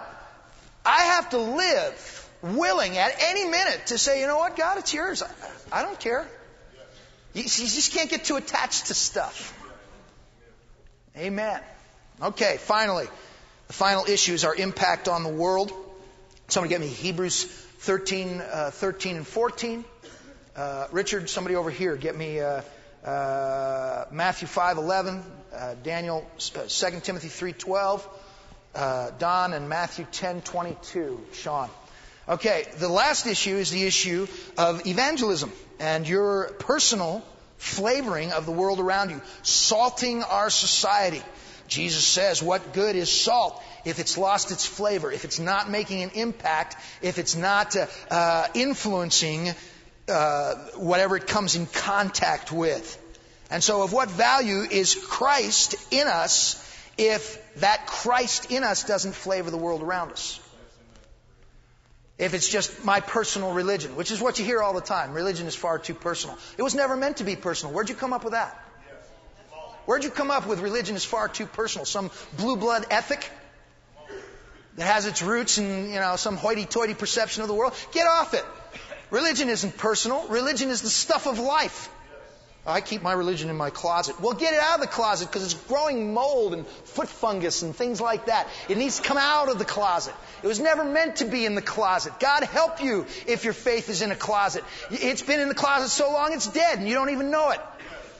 I have to live willing at any minute to say, you know what, God, it's yours. I, I don't care. You, you just can't get too attached to stuff. Amen. Okay, finally, the final issue is our impact on the world. Somebody get me Hebrews 13, uh, 13 and 14. Uh, Richard, somebody over here, get me uh, uh Matthew 5, 11, uh, Daniel, 2 uh, Timothy 3, 12, Don, and Matthew 10, 22. Sean. Okay, the last issue is the issue of evangelism and your personal flavoring of the world around you, salting our society. Jesus says, What good is salt if it's lost its flavor, if it's not making an impact, if it's not uh, uh, influencing uh, whatever it comes in contact with? And so, of what value is Christ in us if that Christ in us doesn't flavor the world around us? If it's just my personal religion, which is what you hear all the time. Religion is far too personal. It was never meant to be personal. Where'd you come up with that? Where'd you come up with religion is far too personal? Some blue blood ethic that has its roots in, you know, some hoity-toity perception of the world? Get off it. Religion isn't personal. Religion is the stuff of life. I keep my religion in my closet. Well, get it out of the closet because it's growing mold and foot fungus and things like that. It needs to come out of the closet. It was never meant to be in the closet. God help you if your faith is in a closet. It's been in the closet so long it's dead and you don't even know it.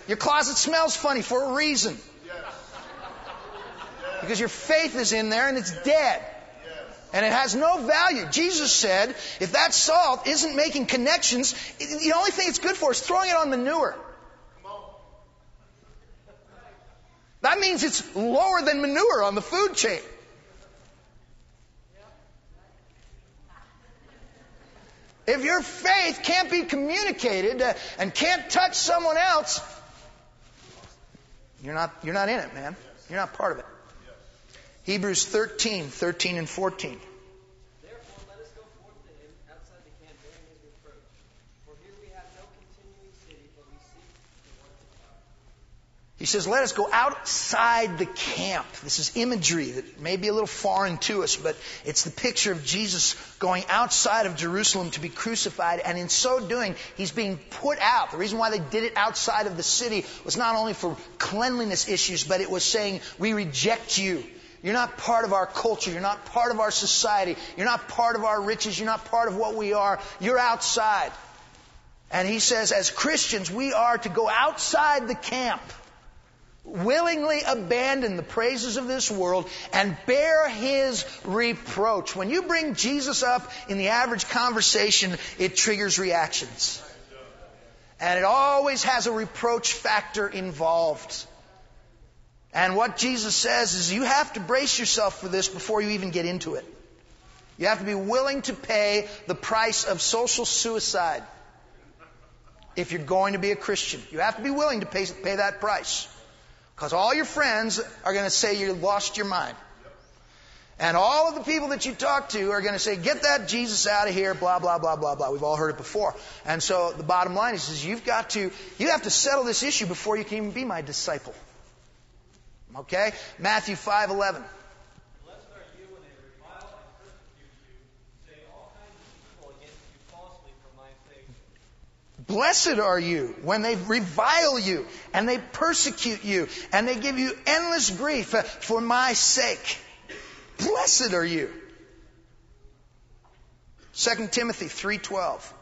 Your closet smells funny for a reason. Because your faith is in there and it's dead. And it has no value. Jesus said, if that salt isn't making connections, the only thing it's good for is throwing it on manure. Means it's lower than manure on the food chain. If your faith can't be communicated uh, and can't touch someone else, you're not, you're not in it, man. You're not part of it. Hebrews 13, 13 and 14. He says, let us go outside the camp. This is imagery that may be a little foreign to us, but it's the picture of Jesus going outside of Jerusalem to be crucified, and in so doing, he's being put out. The reason why they did it outside of the city was not only for cleanliness issues, but it was saying, we reject you. You're not part of our culture. You're not part of our society. You're not part of our riches. You're not part of what we are. You're outside. And he says, as Christians, we are to go outside the camp willingly abandon the praises of this world and bear his reproach. When you bring Jesus up in the average conversation, it triggers reactions. And it always has a reproach factor involved. And what Jesus says is you have to brace yourself for this before you even get into it. You have to be willing to pay the price of social suicide if you're going to be a Christian. You have to be willing to pay, pay that price. Because all your friends are going to say you lost your mind. And all of the people that you talk to are going to say, get that Jesus out of here, blah, blah, blah, blah, blah. We've all heard it before. And so the bottom line is, is you've got to, you have to settle this issue before you can even be my disciple. Okay? Matthew 5, 11. Blessed are you when they revile and persecute you, say all kinds of evil against you falsely for my sake. Blessed are you when they revile you and they persecute you and they give you endless grief for my sake. Blessed are you. 2 Timothy 3:12.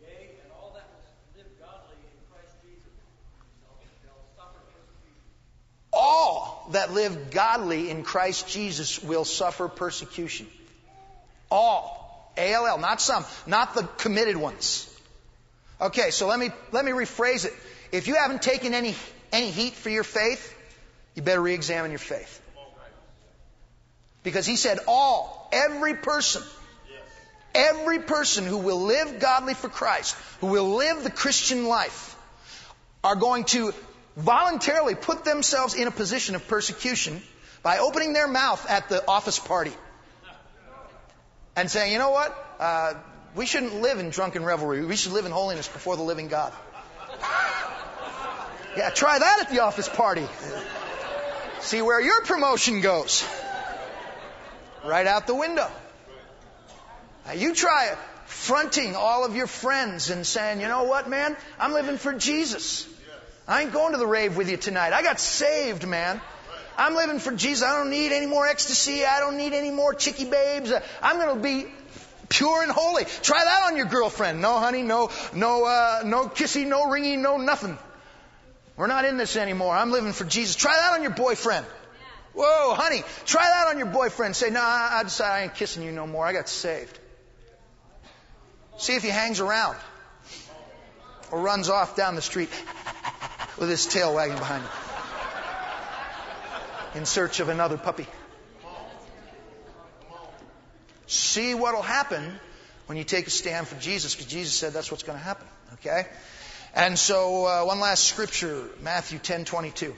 Yea, and all that will live godly in Christ Jesus shall, shall suffer persecution. All that live godly in Christ Jesus will suffer persecution. All. A-L-L, not some, not the committed ones. Okay, so let me, let me rephrase it. If you haven't taken any, any heat for your faith, you better re-examine your faith. Because he said all, every person, every person who will live godly for Christ, who will live the Christian life, are going to voluntarily put themselves in a position of persecution by opening their mouth at the office party and saying, you know what? Uh, we shouldn't live in drunken revelry. We should live in holiness before the living God. Yeah, try that at the office party. See where your promotion goes. Right out the window. Now you try fronting all of your friends and saying, you know what, man? I'm living for Jesus. I ain't going to the rave with you tonight. I got saved, man. I'm living for Jesus. I don't need any more ecstasy. I don't need any more chicky babes. I'm going to be pure and holy. Try that on your girlfriend. No, honey, no, no, uh, no kissy, no ringy, no nothing. We're not in this anymore. I'm living for Jesus. Try that on your boyfriend. Whoa, honey, try that on your boyfriend. Say, no, I I decided I ain't kissing you no more. I got saved. See if he hangs around or runs off down the street with his tail wagging behind him in search of another puppy. See what'll happen when you take a stand for Jesus, because Jesus said that's what's going to happen. Okay? And so, uh, one last scripture, Matthew ten twenty two.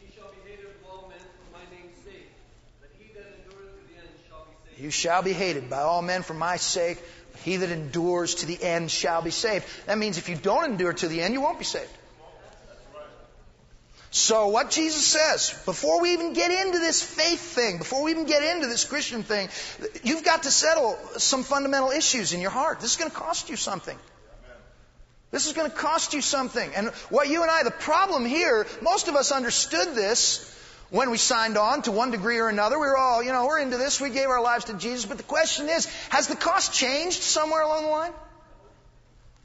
Ye shall be hated of all men for my name's sake, but he that endureth to the end shall be saved. You shall be hated by all men for my sake. But he that endures to the end shall be saved. That means if you don't endure to the end, you won't be saved. So what Jesus says, before we even get into this faith thing, before we even get into this Christian thing, you've got to settle some fundamental issues in your heart. This is going to cost you something. This is going to cost you something. And what you and I, the problem here, most of us understood this when we signed on to one degree or another. We were all, you know, we're into this. We gave our lives to Jesus. But the question is, has the cost changed somewhere along the line?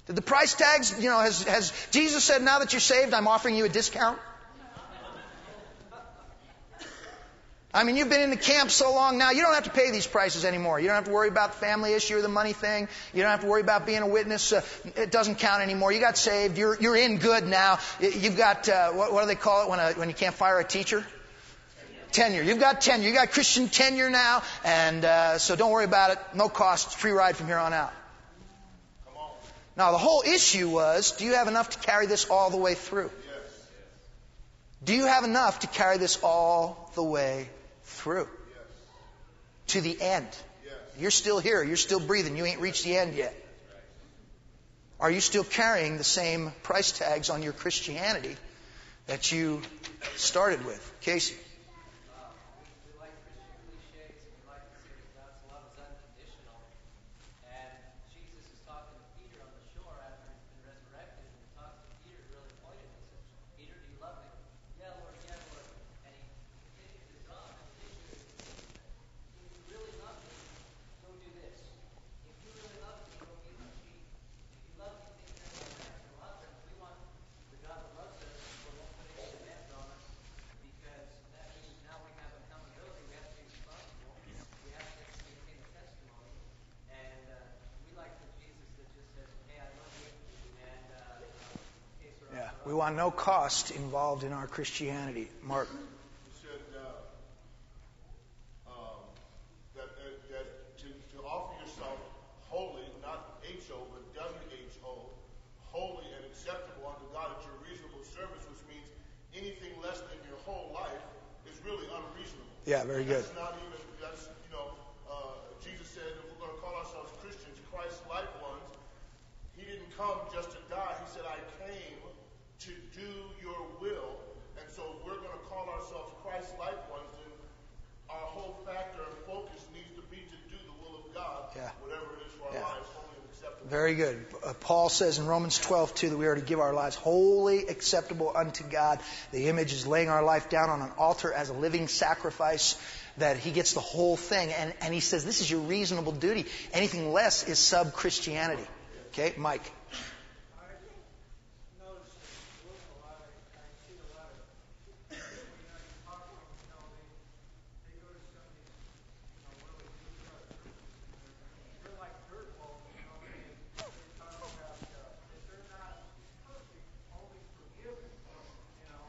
Did the price tags, you know, has, has Jesus said, now that you're saved, I'm offering you a discount? I mean, you've been in the camp so long now, you don't have to pay these prices anymore. You don't have to worry about the family issue or the money thing. You don't have to worry about being a witness. Uh, it doesn't count anymore. You got saved. You're, you're in good now. You've got, uh, what, what do they call it when, a, when you can't fire a teacher? Tenure. You've got tenure. You've got Christian tenure now. And uh, so don't worry about it. No cost. Free ride from here on out. Now, the whole issue was do you have enough to carry this all the way through? Do you have enough to carry this all the way through? To the end. You're still here. You're still breathing. You ain't reached the end yet. Are you still carrying the same price tags on your Christianity that you started with? Casey. We like Christian cliches. We like to say that God's love is unconditional. And Jesus is talking to Peter on the shore after he's been resurrected, and he talks to Peter really pointedly. He says, Peter, do you love me? Yeah, Lord, yeah, Lord. And he continues his on. And the issue is, if you really love me, go do this. If you really love me, go feed my sheep. If you love me, take care of my lambs. A lot of times we want the God that loves us, but won't put any demands on us because that means now we have accountability. We have to be responsible. We have to maintain a testimony. And uh, we like the Jesus that just says, "Hey, I love you," and uh, in case want no cost involved in our Christianity. Martin. He said uh, um, that, that, that to, to offer yourself holy, not H-O, but W-H-O, holy and acceptable unto God at your reasonable service, which means anything less than your whole life is really Yeah, very good. That's not even, that's, you know, uh, Jesus said if we're going to call ourselves Christians, Christ-like ones, he didn't come just to die. He said, I came to do your will. And so if we're going to call ourselves Christ-like ones, then our whole factor and focus needs to be to do the will of God, Yeah. whatever it is for our Yeah. lives, holy and acceptable. Very good. Uh, Paul says in Romans 12, too, that we are to give our lives wholly acceptable unto God. The image is laying our life down on an altar as a living sacrifice, that he gets the whole thing. And, and he says this is your reasonable duty. Anything less is sub Christianity. Okay, Mike. I notice that with a lot of, I see a lot of, you know, you talk to them, you know, they, they go to some of these, you know, really deep cut churches, and they're, they're like dirt balls, you know, and they, they talk about, uh, that they're not perfect, only forgiven, you know.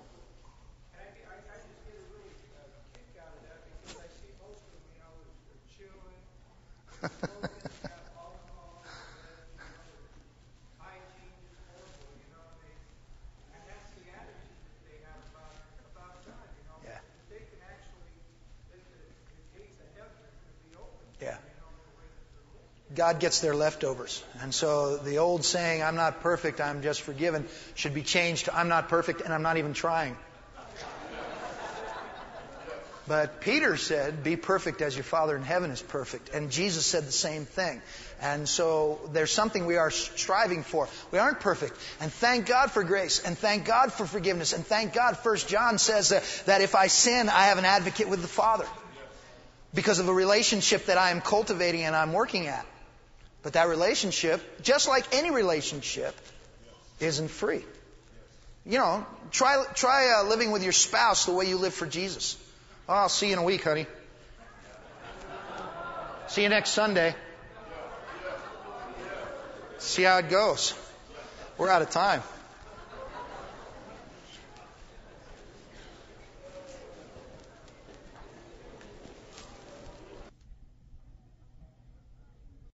And I, I, I just get a really uh, kick out of that because I see most of them, you know, they're chewing, smoking, got alcohol, and, you know, their hygiene is horrible, you know, and they, and that's the attitude that they have about, about God, you know. Yeah. If they can actually, that the, the gates of heaven are going to be open, Yeah. you know, the way that they're living. God gets their leftovers. And so the old saying, I'm not perfect, I'm just forgiven, should be changed to, I'm not perfect and I'm not even trying. But Peter said, Be perfect as your Father in heaven is perfect. And Jesus said the same thing. And so there's something we are striving for. We aren't perfect. And thank God for grace. And thank God for forgiveness. And thank God, First John says uh, that if I sin, I have an advocate with the Father. Because of a relationship that I am cultivating and I'm working at. But that relationship, just like any relationship, isn't free. You know, try, try uh, living with your spouse the way you live for Jesus. Oh, I'll see you in a week, honey. See you next Sunday. See how it goes. We're out of time.